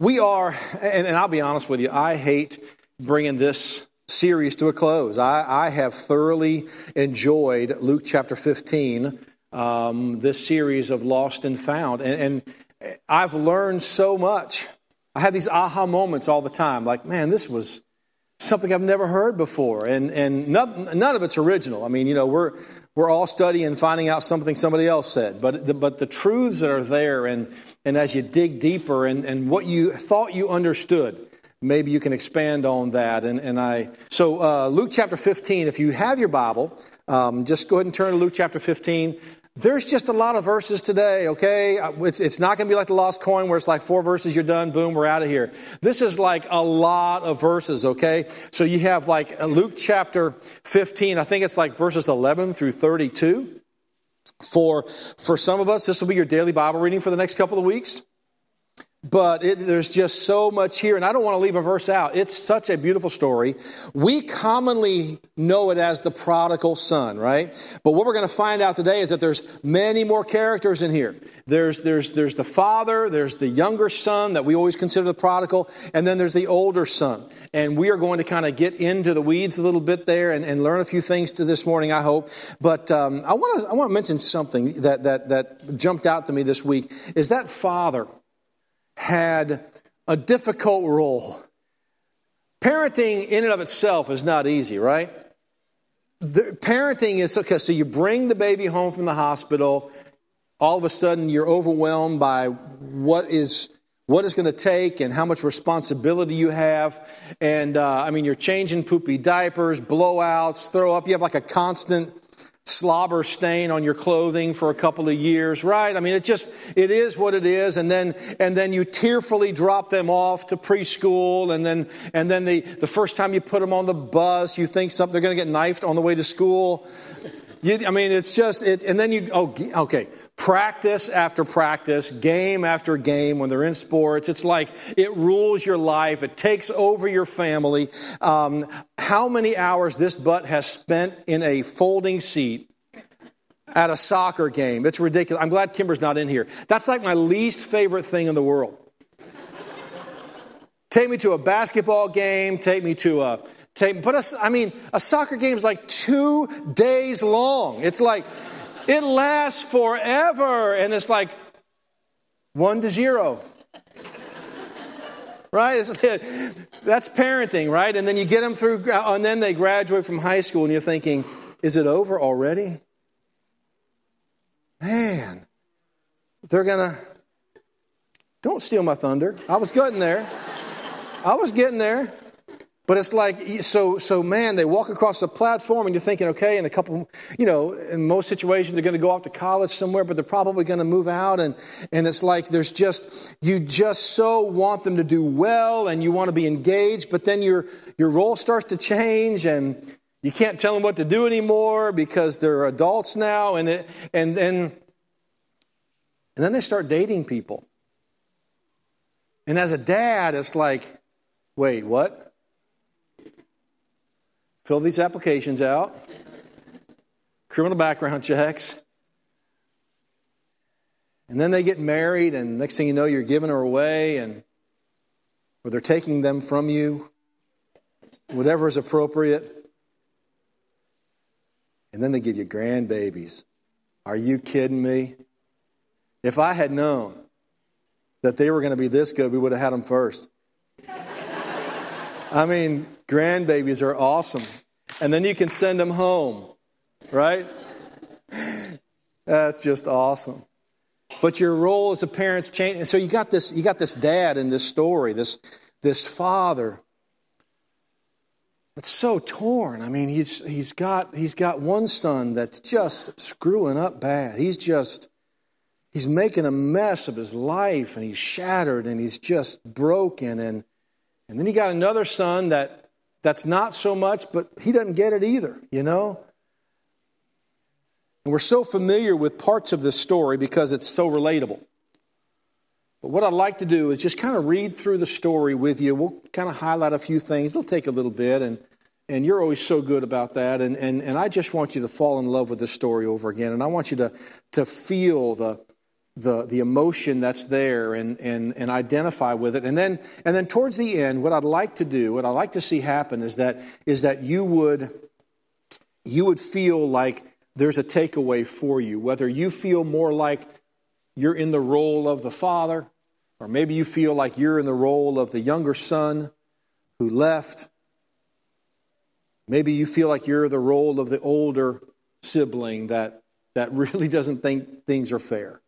We are, and, and, I'll be honest with you, I hate bringing this series to a close. I, I have thoroughly enjoyed Luke chapter 15, um, this series of Lost and Found. And, and I've learned so much. I have these aha moments all the time like, man, this was something I've never heard before. And, and none, none of it's original. I mean, you know, we're, we're all studying finding out something somebody else said. But the, but the truths that are there, and, and as you dig deeper and, and what you thought you understood, maybe you can expand on that. And, and I, so uh, Luke chapter 15, if you have your Bible, um, just go ahead and turn to Luke chapter 15. There's just a lot of verses today, okay? It's, it's not going to be like the lost coin where it's like four verses, you're done, boom, we're out of here. This is like a lot of verses, okay? So you have like Luke chapter 15, I think it's like verses 11 through 32. For, for some of us, this will be your daily Bible reading for the next couple of weeks but it, there's just so much here, and I don't want to leave a verse out. It's such a beautiful story. We commonly know it as the prodigal son, right? But what we're going to find out today is that there's many more characters in here. There's, there's, there's the father, there's the younger son that we always consider the prodigal, and then there's the older son. And we are going to kind of get into the weeds a little bit there and, and learn a few things to this morning, I hope. But um, I want to I want to mention something that, that, that jumped out to me this week is that father had a difficult role. Parenting in and of itself is not easy, right? The, parenting is okay, so you bring the baby home from the hospital, all of a sudden you're overwhelmed by what is what it's going to take and how much responsibility you have. And uh, I mean, you're changing poopy diapers, blowouts, throw up. You have like a constant slobber stain on your clothing for a couple of years, right? I mean, it just, it is what it is. And then, and then you tearfully drop them off to preschool. And then, and then the, the first time you put them on the bus, you think something, they're going to get knifed on the way to school. You, I mean, it's just, it, and then you, oh, okay, practice after practice, game after game when they're in sports. It's like it rules your life, it takes over your family. Um, how many hours this butt has spent in a folding seat at a soccer game? It's ridiculous. I'm glad Kimber's not in here. That's like my least favorite thing in the world. take me to a basketball game, take me to a Take, I mean, a soccer game is like two days long. It's like, it lasts forever. And it's like one to zero. right? that's parenting, right? And then you get them through, and then they graduate from high school, and you're thinking, is it over already? Man, they're going to. Don't steal my thunder. I was getting there. I was getting there. But it's like, so, so man, they walk across the platform and you're thinking, okay, in a couple, you know, in most situations they're going to go off to college somewhere, but they're probably going to move out. And, and it's like there's just, you just so want them to do well and you want to be engaged, but then your, your role starts to change and you can't tell them what to do anymore because they're adults now. And, it, and then, and then they start dating people. And as a dad, it's like, wait, what? Fill these applications out, criminal background checks. And then they get married, and next thing you know, you're giving her away, and or they're taking them from you, whatever is appropriate. And then they give you grandbabies. Are you kidding me? If I had known that they were going to be this good, we would have had them first. I mean, grandbabies are awesome. And then you can send them home, right? That's just awesome. But your role as a parent's changed. And so you got this, you got this dad in this story, this, this father that's so torn. I mean, he's, he's, got, he's got one son that's just screwing up bad. He's just, he's making a mess of his life and he's shattered and he's just broken. And and then he got another son that that's not so much, but he doesn't get it either, you know? And we're so familiar with parts of this story because it's so relatable. But what I'd like to do is just kind of read through the story with you. We'll kind of highlight a few things. It'll take a little bit, and, and you're always so good about that. And, and, and I just want you to fall in love with this story over again. And I want you to, to feel the, the, the emotion that's there and, and, and identify with it. And then, and then towards the end, what I'd like to do, what I'd like to see happen is that, is that you, would, you would feel like there's a takeaway for you, whether you feel more like you're in the role of the father, or maybe you feel like you're in the role of the younger son who left. Maybe you feel like you're the role of the older sibling that, that really doesn't think things are fair.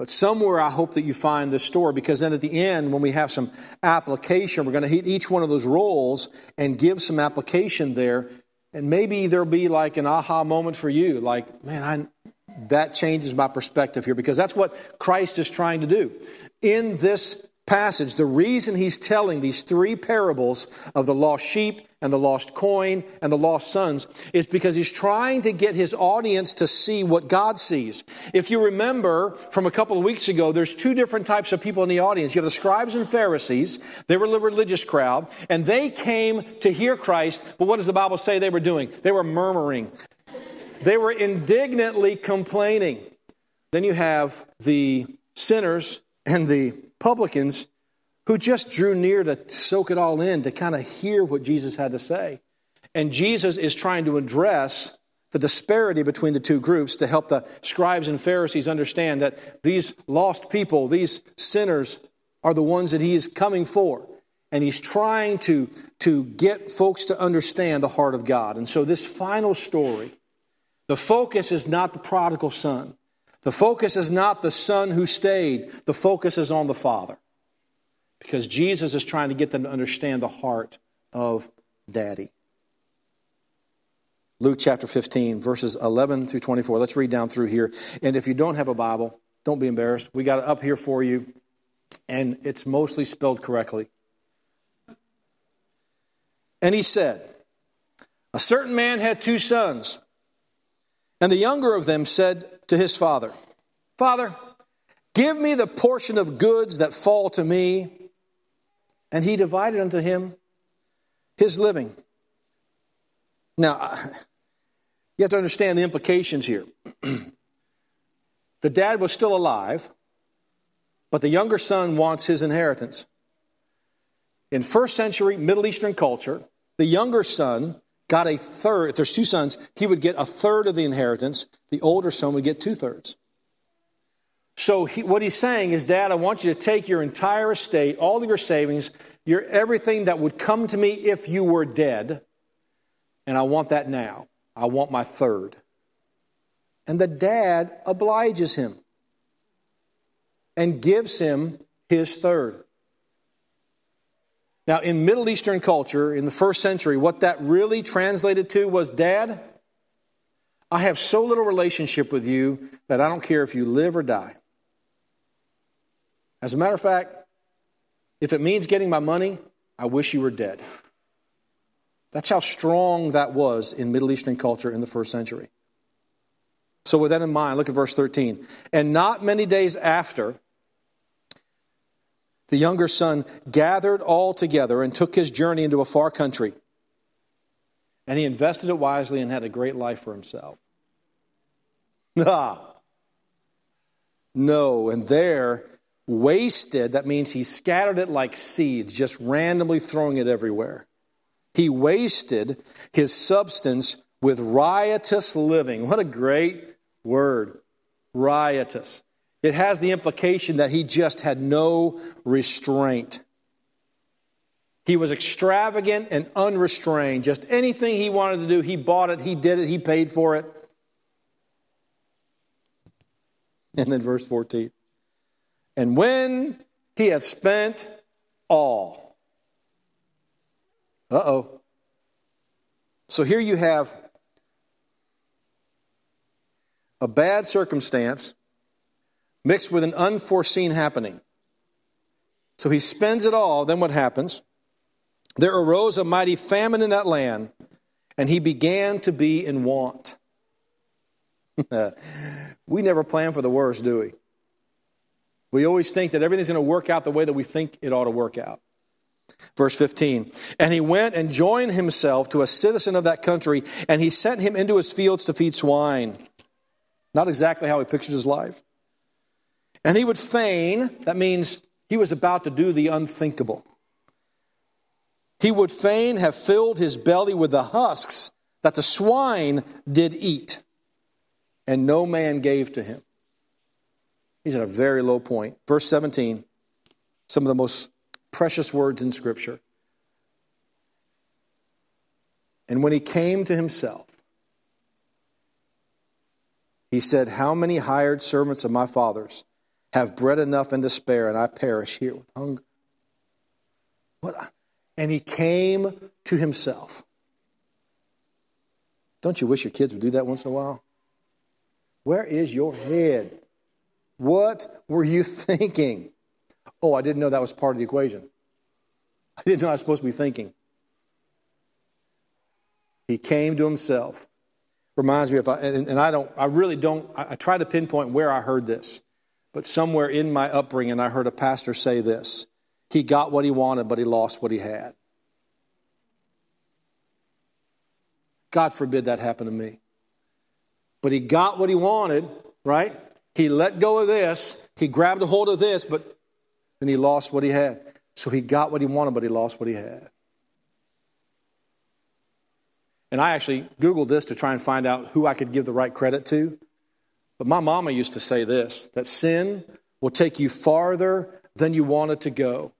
But somewhere I hope that you find this story because then at the end, when we have some application, we're going to hit each one of those roles and give some application there. And maybe there'll be like an aha moment for you like, man, I, that changes my perspective here because that's what Christ is trying to do. In this passage, the reason he's telling these three parables of the lost sheep and the lost coin and the lost sons is because he's trying to get his audience to see what God sees. If you remember from a couple of weeks ago, there's two different types of people in the audience. You have the scribes and Pharisees, they were the religious crowd, and they came to hear Christ, but what does the Bible say they were doing? They were murmuring, they were indignantly complaining. Then you have the sinners and the publicans who just drew near to soak it all in, to kind of hear what Jesus had to say. And Jesus is trying to address the disparity between the two groups to help the scribes and Pharisees understand that these lost people, these sinners, are the ones that he is coming for. And he's trying to, to get folks to understand the heart of God. And so, this final story, the focus is not the prodigal son. The focus is not the son who stayed, the focus is on the father. Because Jesus is trying to get them to understand the heart of daddy. Luke chapter 15, verses 11 through 24. Let's read down through here. And if you don't have a Bible, don't be embarrassed. We got it up here for you, and it's mostly spelled correctly. And he said, A certain man had two sons, and the younger of them said, to his father, Father, give me the portion of goods that fall to me. And he divided unto him his living. Now, you have to understand the implications here. the dad was still alive, but the younger son wants his inheritance. In first century Middle Eastern culture, the younger son got a third. If there's two sons, he would get a third of the inheritance. The older son would get two thirds. So he, what he's saying is, Dad, I want you to take your entire estate, all of your savings, your everything that would come to me if you were dead, and I want that now. I want my third. And the dad obliges him and gives him his third. Now, in Middle Eastern culture, in the first century, what that really translated to was Dad, I have so little relationship with you that I don't care if you live or die. As a matter of fact, if it means getting my money, I wish you were dead. That's how strong that was in Middle Eastern culture in the first century. So, with that in mind, look at verse 13. And not many days after, the younger son gathered all together and took his journey into a far country. And he invested it wisely and had a great life for himself. Ah. No, and there, wasted, that means he scattered it like seeds, just randomly throwing it everywhere. He wasted his substance with riotous living. What a great word. Riotous. It has the implication that he just had no restraint. He was extravagant and unrestrained. Just anything he wanted to do, he bought it, he did it, he paid for it. And then verse 14. And when he had spent all. Uh oh. So here you have a bad circumstance mixed with an unforeseen happening. So he spends it all. Then what happens? There arose a mighty famine in that land, and he began to be in want. we never plan for the worst, do we? We always think that everything's going to work out the way that we think it ought to work out. Verse 15. And he went and joined himself to a citizen of that country, and he sent him into his fields to feed swine. Not exactly how he pictures his life. And he would fain, that means he was about to do the unthinkable. He would fain have filled his belly with the husks that the swine did eat, and no man gave to him. He's at a very low point. Verse 17, some of the most precious words in Scripture. And when he came to himself, he said, How many hired servants of my father's have bread enough and to spare, and I perish here with hunger? What? And he came to himself. Don't you wish your kids would do that once in a while? Where is your head? What were you thinking? Oh, I didn't know that was part of the equation. I didn't know I was supposed to be thinking. He came to himself. Reminds me of, and, and I don't, I really don't, I, I try to pinpoint where I heard this, but somewhere in my upbringing, I heard a pastor say this. He got what he wanted, but he lost what he had. God forbid that happen to me. But he got what he wanted, right? He let go of this, he grabbed a hold of this, but then he lost what he had. So he got what he wanted, but he lost what he had. And I actually Googled this to try and find out who I could give the right credit to. But my mama used to say this that sin will take you farther than you wanted to go.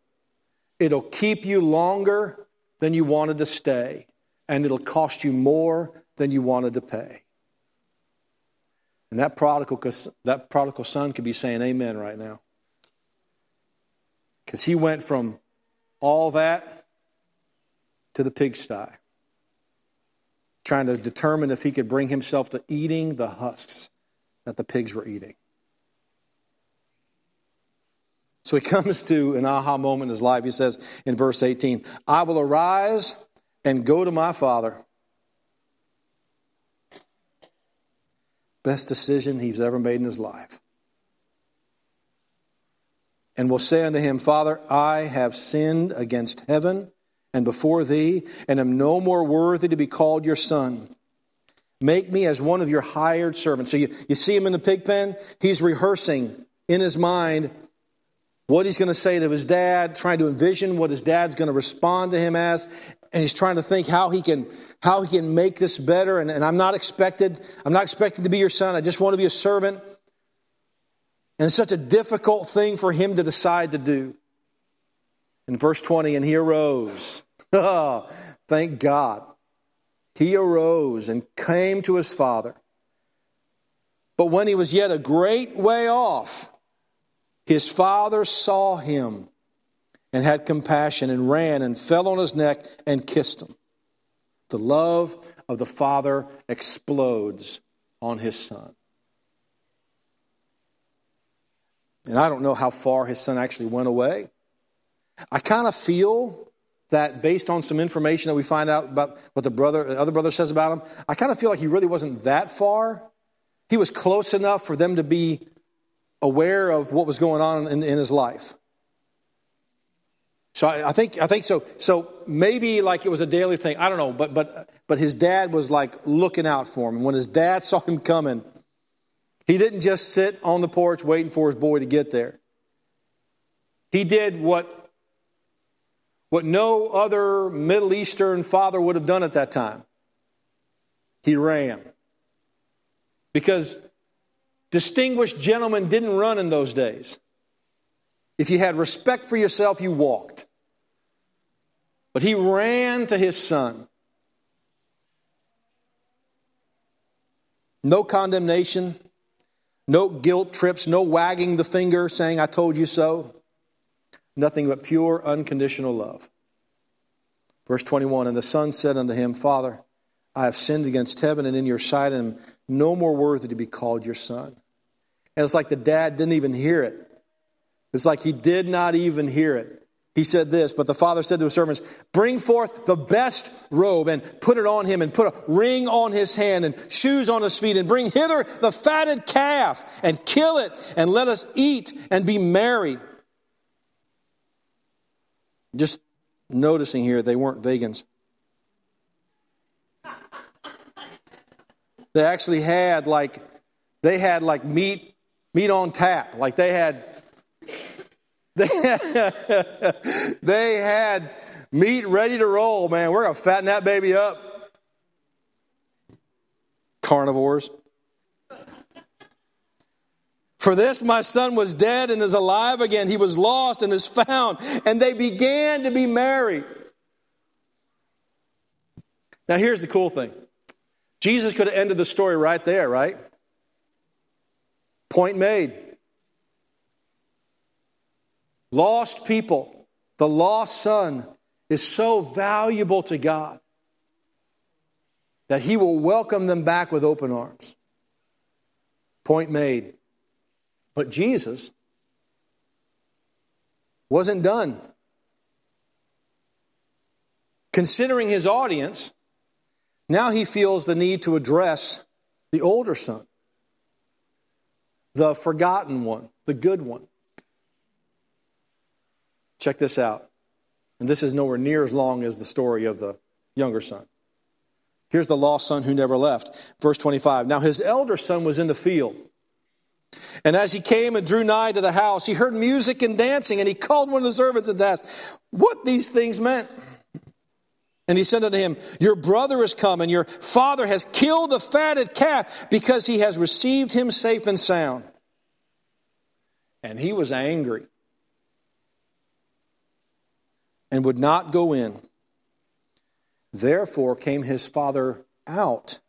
It'll keep you longer than you wanted to stay, and it'll cost you more than you wanted to pay. And that prodigal, that prodigal son could be saying amen right now. Because he went from all that to the pigsty trying to determine if he could bring himself to eating the husks that the pigs were eating. So he comes to an aha moment in his life. He says in verse 18, I will arise and go to my father. Best decision he's ever made in his life. And will say unto him, Father, I have sinned against heaven and before thee, and am no more worthy to be called your son. Make me as one of your hired servants. So you, you see him in the pig pen? He's rehearsing in his mind what he's going to say to his dad, trying to envision what his dad's going to respond to him as. And he's trying to think how he can, how he can make this better. And, and I'm not expected, I'm not expected to be your son. I just want to be a servant. And it's such a difficult thing for him to decide to do. In verse 20, and he arose. Oh, thank God. He arose and came to his father. But when he was yet a great way off, his father saw him and had compassion and ran and fell on his neck and kissed him. The love of the father explodes on his son. And I don't know how far his son actually went away. I kind of feel that based on some information that we find out about what the brother, the other brother says about him, I kind of feel like he really wasn't that far. He was close enough for them to be aware of what was going on in, in his life. So I, I, think I think so. So maybe like it was a daily thing. I don't know, but but but his dad was like looking out for him. And when his dad saw him coming, he didn't just sit on the porch waiting for his boy to get there. He did what what no other Middle Eastern father would have done at that time. He ran. Because distinguished gentlemen didn't run in those days. If you had respect for yourself, you walked. But he ran to his son. No condemnation, no guilt trips, no wagging the finger saying, I told you so nothing but pure, unconditional love. Verse 21 And the son said unto him, Father, I have sinned against heaven and in your sight, and am no more worthy to be called your son. And it's like the dad didn't even hear it. It's like he did not even hear it. He said this, but the father said to his servants, Bring forth the best robe and put it on him, and put a ring on his hand and shoes on his feet, and bring hither the fatted calf and kill it, and let us eat and be merry. Just noticing here, they weren't vegans. They actually had like, they had like meat meat on tap. Like they had, they had, meat ready to roll, man. We're to fatten that baby up. Carnivores. For this my son was dead and is alive again. He was lost and is found. And they began to be married. Now, here's the cool thing Jesus could have ended the story right there, right? Point made. Lost people, the lost son, is so valuable to God that he will welcome them back with open arms. Point made. But Jesus wasn't done. Considering his audience, now he feels the need to address the older son, the forgotten one, the good one. Check this out. And this is nowhere near as long as the story of the younger son. Here's the lost son who never left. Verse 25. Now his elder son was in the field. And as he came and drew nigh to the house, he heard music and dancing, and he called one of the servants and asked what these things meant. And he said unto him, Your brother is come, and your father has killed the fatted calf because he has received him safe and sound. And he was angry and would not go in. Therefore came his father out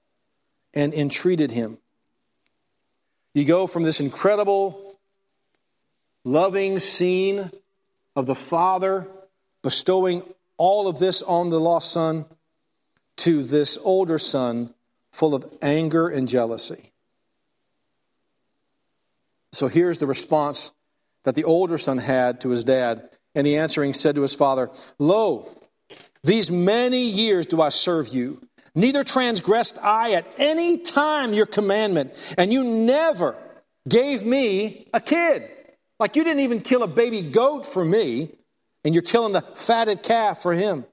and entreated him. You go from this incredible, loving scene of the Father bestowing all of this on the lost son to this older son full of anger and jealousy. So here's the response that the older son had to his dad. And he answering said to his father, Lo, these many years do I serve you Neither transgressed I at any time your commandment, and you never gave me a kid. Like you didn't even kill a baby goat for me, and you're killing the fatted calf for him.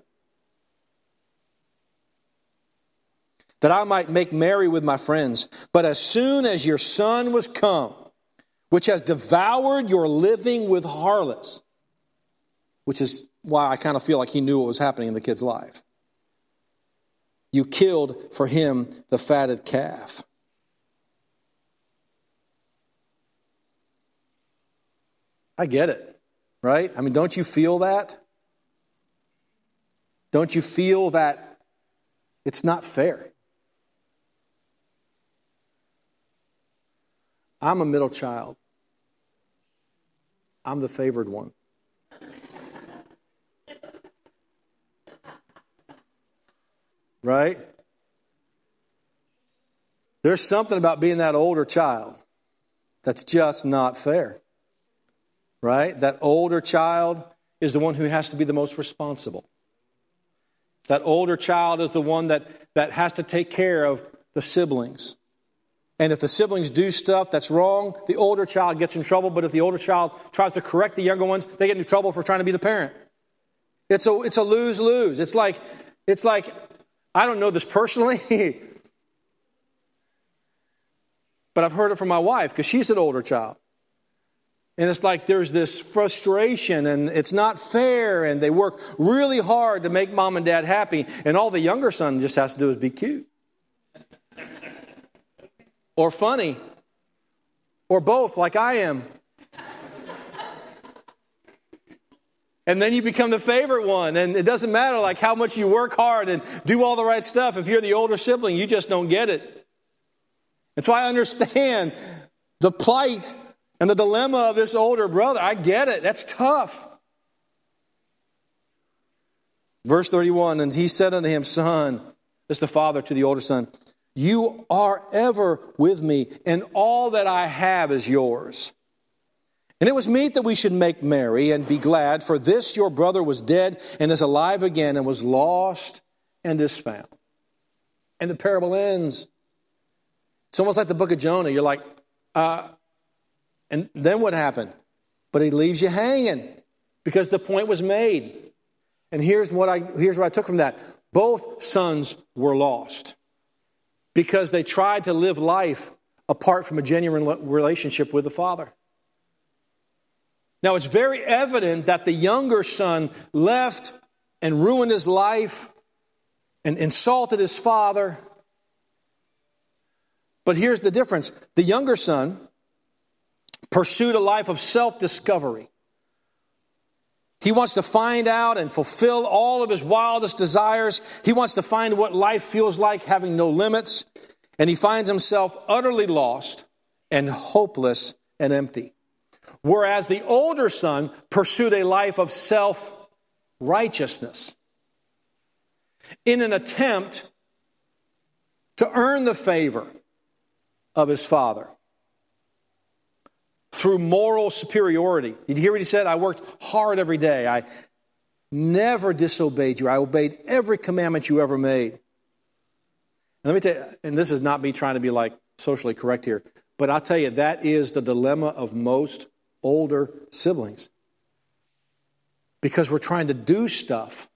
That I might make merry with my friends. But as soon as your son was come, which has devoured your living with harlots, which is why I kind of feel like he knew what was happening in the kid's life. You killed for him the fatted calf. I get it, right? I mean, don't you feel that? Don't you feel that it's not fair? I'm a middle child. I'm the favored one. Right? There's something about being that older child that's just not fair, right? That older child is the one who has to be the most responsible. That older child is the one that, that has to take care of the siblings. And if the siblings do stuff that's wrong, the older child gets in trouble. But if the older child tries to correct the younger ones, they get in trouble for trying to be the parent. It's a, it's a lose lose. It's like, it's like I don't know this personally, but I've heard it from my wife because she's an older child. And it's like there's this frustration and it's not fair, and they work really hard to make mom and dad happy, and all the younger son just has to do is be cute or funny or both, like I am. And then you become the favorite one. And it doesn't matter like how much you work hard and do all the right stuff. If you're the older sibling, you just don't get it. And so I understand the plight and the dilemma of this older brother. I get it. That's tough. Verse 31 And he said unto him, Son, this the father to the older son, You are ever with me, and all that I have is yours. And it was meet that we should make merry and be glad, for this your brother was dead and is alive again, and was lost and is found. And the parable ends. It's almost like the book of Jonah. You're like, uh, and then what happened? But he leaves you hanging because the point was made. And here's what I here's what I took from that. Both sons were lost because they tried to live life apart from a genuine relationship with the Father. Now, it's very evident that the younger son left and ruined his life and insulted his father. But here's the difference the younger son pursued a life of self discovery. He wants to find out and fulfill all of his wildest desires. He wants to find what life feels like having no limits. And he finds himself utterly lost and hopeless and empty. Whereas the older son pursued a life of self righteousness in an attempt to earn the favor of his father through moral superiority. Did you hear what he said? I worked hard every day. I never disobeyed you. I obeyed every commandment you ever made. And let me tell you, and this is not me trying to be like socially correct here, but I'll tell you, that is the dilemma of most older siblings. Because we're trying to do stuff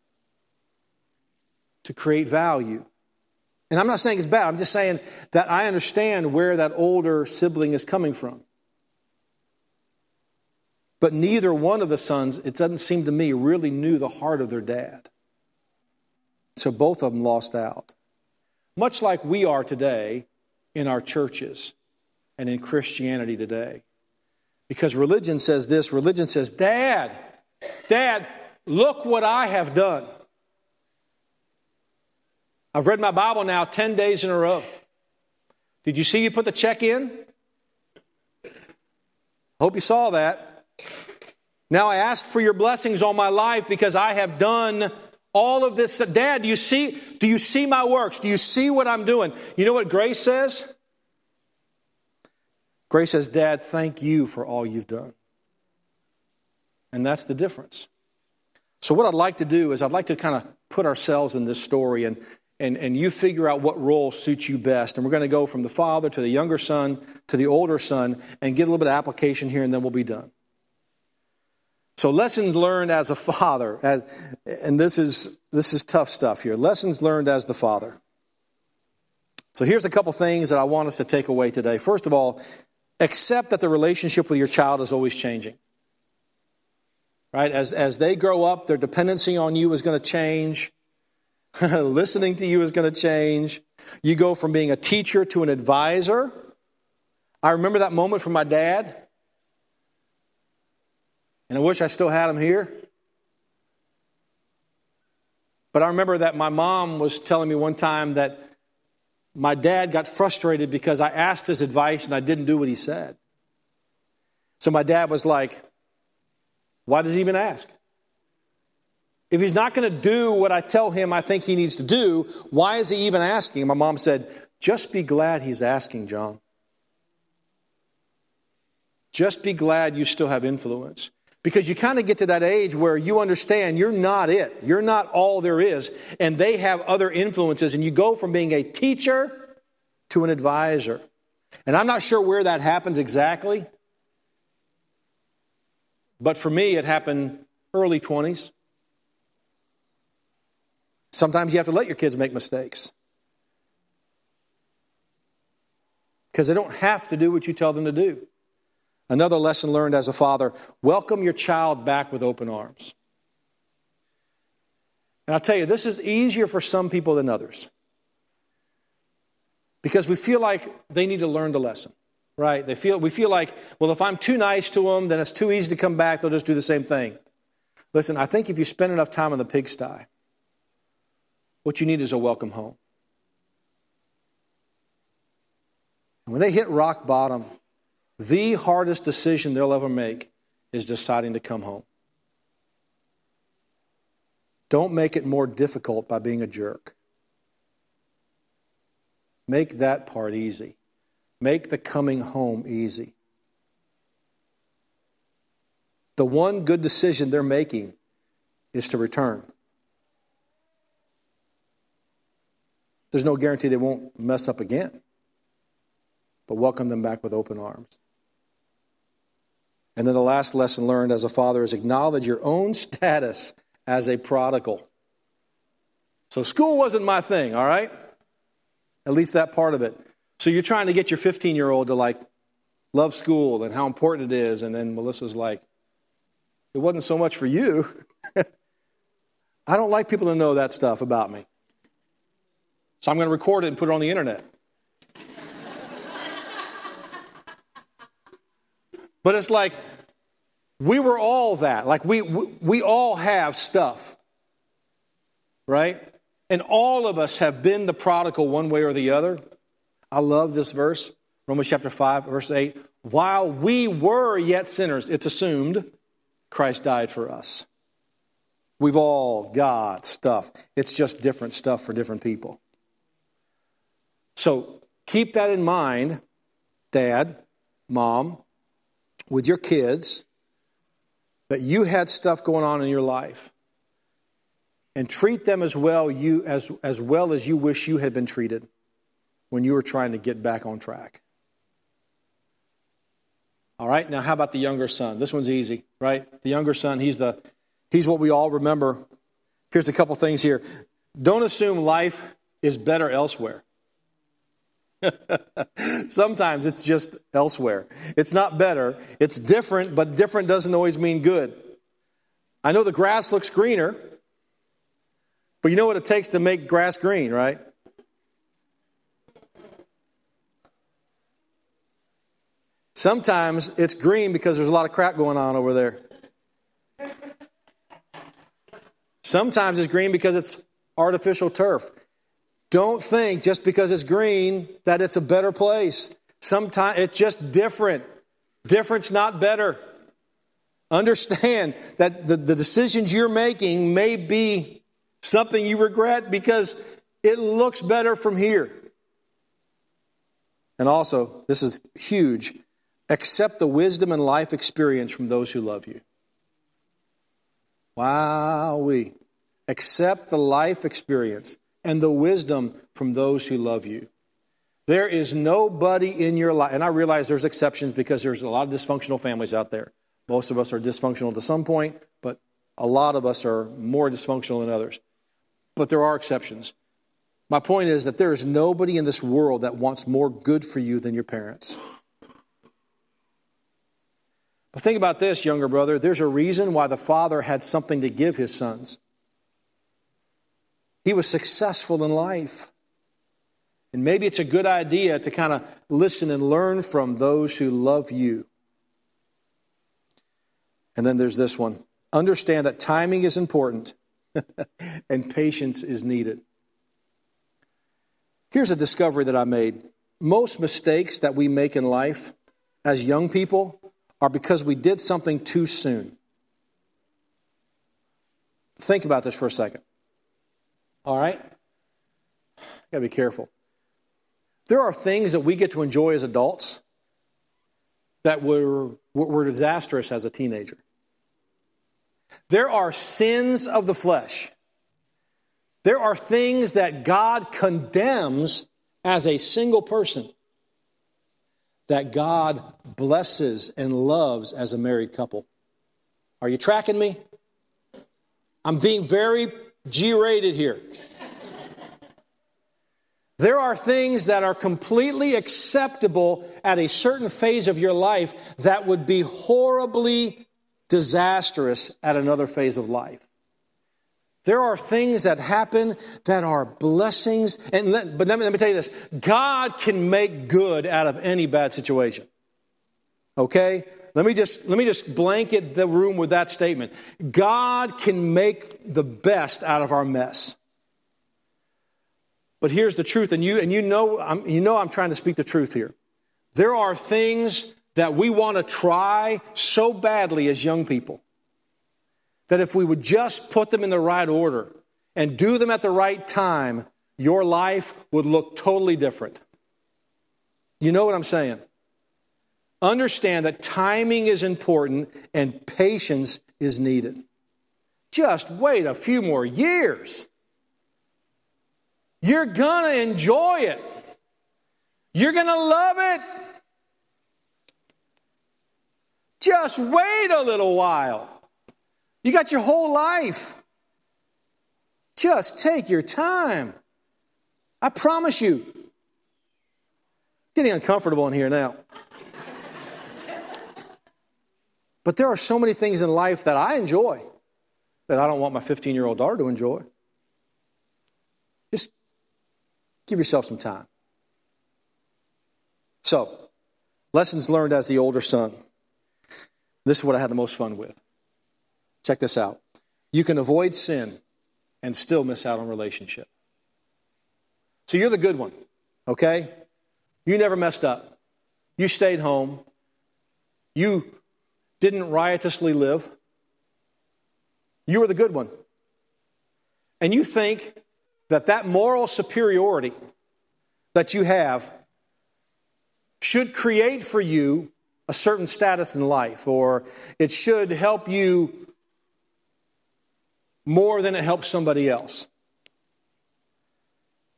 to create value. And I'm not saying it's bad, I'm just saying that I understand where that older sibling is coming from. But neither one of the sons, it doesn't seem to me, really knew the heart of their dad. So both of them lost out. Much like we are today in our churches and in Christianity today. Because religion says this religion says, Dad, Dad, look what I have done. I've read my Bible now 10 days in a row. Did you see you put the check in? Hope you saw that. Now I ask for your blessings on my life because I have done all of this. Dad, do you see do you see my works? Do you see what I'm doing? You know what grace says? Grace says, Dad, thank you for all you've done. And that's the difference. So, what I'd like to do is, I'd like to kind of put ourselves in this story and, and, and you figure out what role suits you best. And we're going to go from the father to the younger son to the older son and get a little bit of application here, and then we'll be done. So, lessons learned as a father, as, and this is, this is tough stuff here. Lessons learned as the father. So, here's a couple things that I want us to take away today. First of all, accept that the relationship with your child is always changing. Right? As, as they grow up, their dependency on you is going to change. Listening to you is going to change. You go from being a teacher to an advisor. I remember that moment from my dad. And I wish I still had him here. But I remember that my mom was telling me one time that my dad got frustrated because I asked his advice and I didn't do what he said. So my dad was like, Why does he even ask? If he's not going to do what I tell him I think he needs to do, why is he even asking? My mom said, Just be glad he's asking, John. Just be glad you still have influence. Because you kind of get to that age where you understand you're not it. You're not all there is. And they have other influences. And you go from being a teacher to an advisor. And I'm not sure where that happens exactly. But for me, it happened early 20s. Sometimes you have to let your kids make mistakes. Because they don't have to do what you tell them to do. Another lesson learned as a father welcome your child back with open arms. And I'll tell you, this is easier for some people than others. Because we feel like they need to learn the lesson, right? They feel, we feel like, well, if I'm too nice to them, then it's too easy to come back. They'll just do the same thing. Listen, I think if you spend enough time in the pigsty, what you need is a welcome home. And when they hit rock bottom, the hardest decision they'll ever make is deciding to come home. Don't make it more difficult by being a jerk. Make that part easy. Make the coming home easy. The one good decision they're making is to return. There's no guarantee they won't mess up again, but welcome them back with open arms. And then the last lesson learned as a father is acknowledge your own status as a prodigal. So, school wasn't my thing, all right? At least that part of it. So you're trying to get your 15 year old to like love school and how important it is. And then Melissa's like, it wasn't so much for you. I don't like people to know that stuff about me. So I'm going to record it and put it on the internet. But it's like, we were all that. Like, we, we, we all have stuff, right? And all of us have been the prodigal one way or the other. I love this verse, Romans chapter 5, verse 8. While we were yet sinners, it's assumed Christ died for us. We've all got stuff. It's just different stuff for different people. So keep that in mind, dad, mom, with your kids, that you had stuff going on in your life. And treat them as well, you, as, as well as you wish you had been treated when you were trying to get back on track. All right, now how about the younger son? This one's easy, right? The younger son, he's the he's what we all remember. Here's a couple things here. Don't assume life is better elsewhere. Sometimes it's just elsewhere. It's not better, it's different, but different doesn't always mean good. I know the grass looks greener, but you know what it takes to make grass green, right? Sometimes it's green because there's a lot of crap going on over there. Sometimes it's green because it's artificial turf. Don't think just because it's green that it's a better place. Sometimes it's just different. Different's not better. Understand that the, the decisions you're making may be something you regret because it looks better from here. And also, this is huge accept the wisdom and life experience from those who love you. Wow, we accept the life experience and the wisdom from those who love you. There is nobody in your life, and I realize there's exceptions because there's a lot of dysfunctional families out there. Most of us are dysfunctional to some point, but a lot of us are more dysfunctional than others. But there are exceptions. My point is that there is nobody in this world that wants more good for you than your parents. But think about this, younger brother. There's a reason why the father had something to give his sons. He was successful in life. And maybe it's a good idea to kind of listen and learn from those who love you. And then there's this one understand that timing is important and patience is needed. Here's a discovery that I made most mistakes that we make in life as young people are because we did something too soon. Think about this for a second. All right? Gotta be careful. There are things that we get to enjoy as adults that were, were disastrous as a teenager. There are sins of the flesh. There are things that God condemns as a single person that God blesses and loves as a married couple. Are you tracking me? I'm being very G rated here. There are things that are completely acceptable at a certain phase of your life that would be horribly disastrous at another phase of life. There are things that happen that are blessings. And let, but let me, let me tell you this God can make good out of any bad situation. Okay? Let me just let me just blanket the room with that statement. God can make the best out of our mess. But here's the truth, and you and you know I'm, you know I'm trying to speak the truth here. There are things that we want to try so badly as young people that if we would just put them in the right order and do them at the right time, your life would look totally different. You know what I'm saying? Understand that timing is important and patience is needed. Just wait a few more years. You're going to enjoy it. You're going to love it. Just wait a little while. You got your whole life. Just take your time. I promise you. getting uncomfortable in here now. But there are so many things in life that I enjoy that I don't want my 15 year old daughter to enjoy. Just give yourself some time. So, lessons learned as the older son. This is what I had the most fun with. Check this out. You can avoid sin and still miss out on relationship. So you're the good one, okay? You never messed up. You stayed home. You didn't riotously live. You were the good one. And you think that that moral superiority that you have should create for you a certain status in life, or it should help you more than it helps somebody else.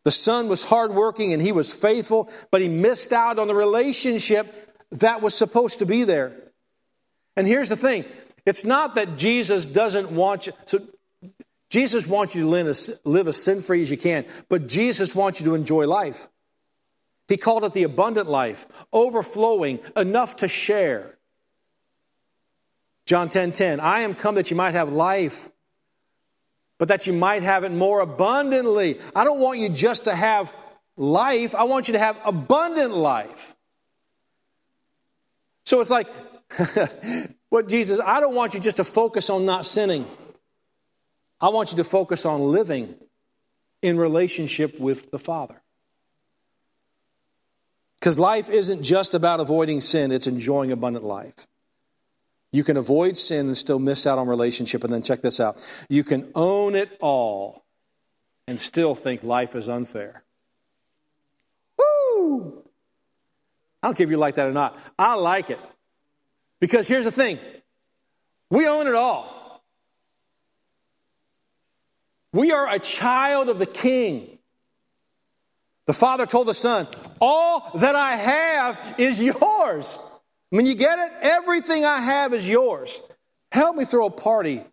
The son was hardworking and he was faithful, but he missed out on the relationship that was supposed to be there. And here's the thing it's not that Jesus doesn't want you. So Jesus wants you to live as, sin free as you can, but Jesus wants you to enjoy life. He called it the abundant life, overflowing, enough to share. John 10 10, I am come that you might have life but that you might have it more abundantly. I don't want you just to have life, I want you to have abundant life. So it's like, what Jesus, I don't want you just to focus on not sinning. I want you to focus on living in relationship with the Father. Because life isn't just about avoiding sin, it's enjoying abundant life. You can avoid sin and still miss out on relationship. And then check this out you can own it all and still think life is unfair. Woo! I don't care if you like that or not. I like it. Because here's the thing we own it all. We are a child of the king. The father told the son, All that I have is yours. When you get it, everything I have is yours. Help me throw a party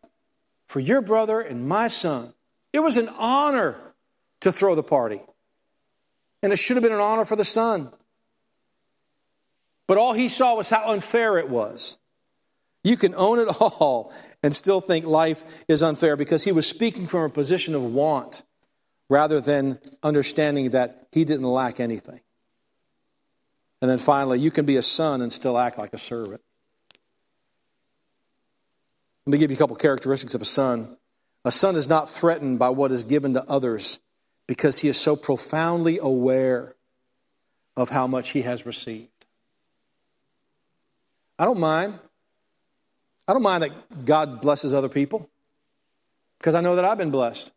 for your brother and my son. It was an honor to throw the party. And it should have been an honor for the son. But all he saw was how unfair it was. You can own it all and still think life is unfair because he was speaking from a position of want rather than understanding that he didn't lack anything. And then finally, you can be a son and still act like a servant. Let me give you a couple characteristics of a son. A son is not threatened by what is given to others because he is so profoundly aware of how much he has received. I don't mind. I don't mind that God blesses other people because I know that I've been blessed.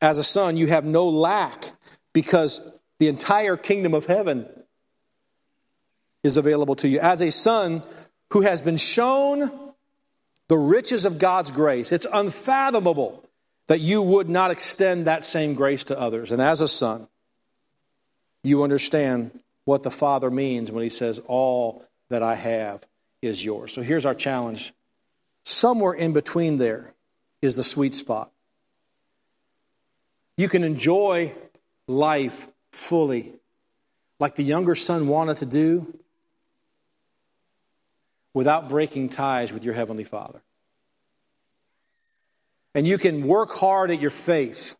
As a son, you have no lack because the entire kingdom of heaven is available to you. As a son who has been shown the riches of God's grace, it's unfathomable that you would not extend that same grace to others. And as a son, you understand what the Father means when he says, All that I have is yours. So here's our challenge. Somewhere in between there is the sweet spot. You can enjoy life fully, like the younger son wanted to do, without breaking ties with your Heavenly Father. And you can work hard at your faith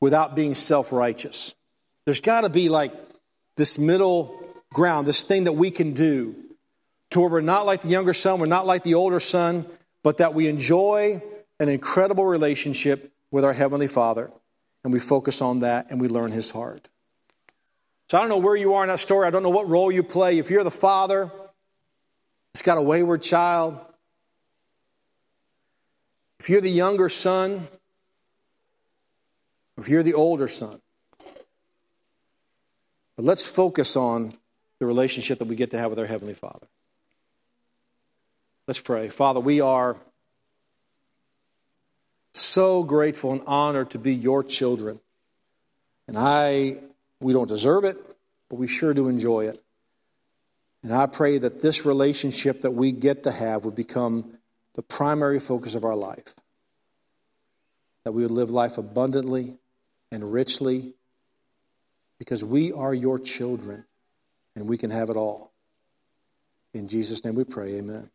without being self righteous. There's got to be like this middle ground, this thing that we can do to where we're not like the younger son, we're not like the older son, but that we enjoy an incredible relationship with our Heavenly Father and we focus on that and we learn His heart. So I don't know where you are in that story. I don't know what role you play. If you're the father, it's got a wayward child. If you're the younger son, if you're the older son. But let's focus on the relationship that we get to have with our Heavenly Father. Let's pray. Father, we are so grateful and honored to be your children. And I, we don't deserve it, but we sure do enjoy it. And I pray that this relationship that we get to have would become the primary focus of our life. That we would live life abundantly and richly because we are your children and we can have it all. In Jesus' name we pray, amen.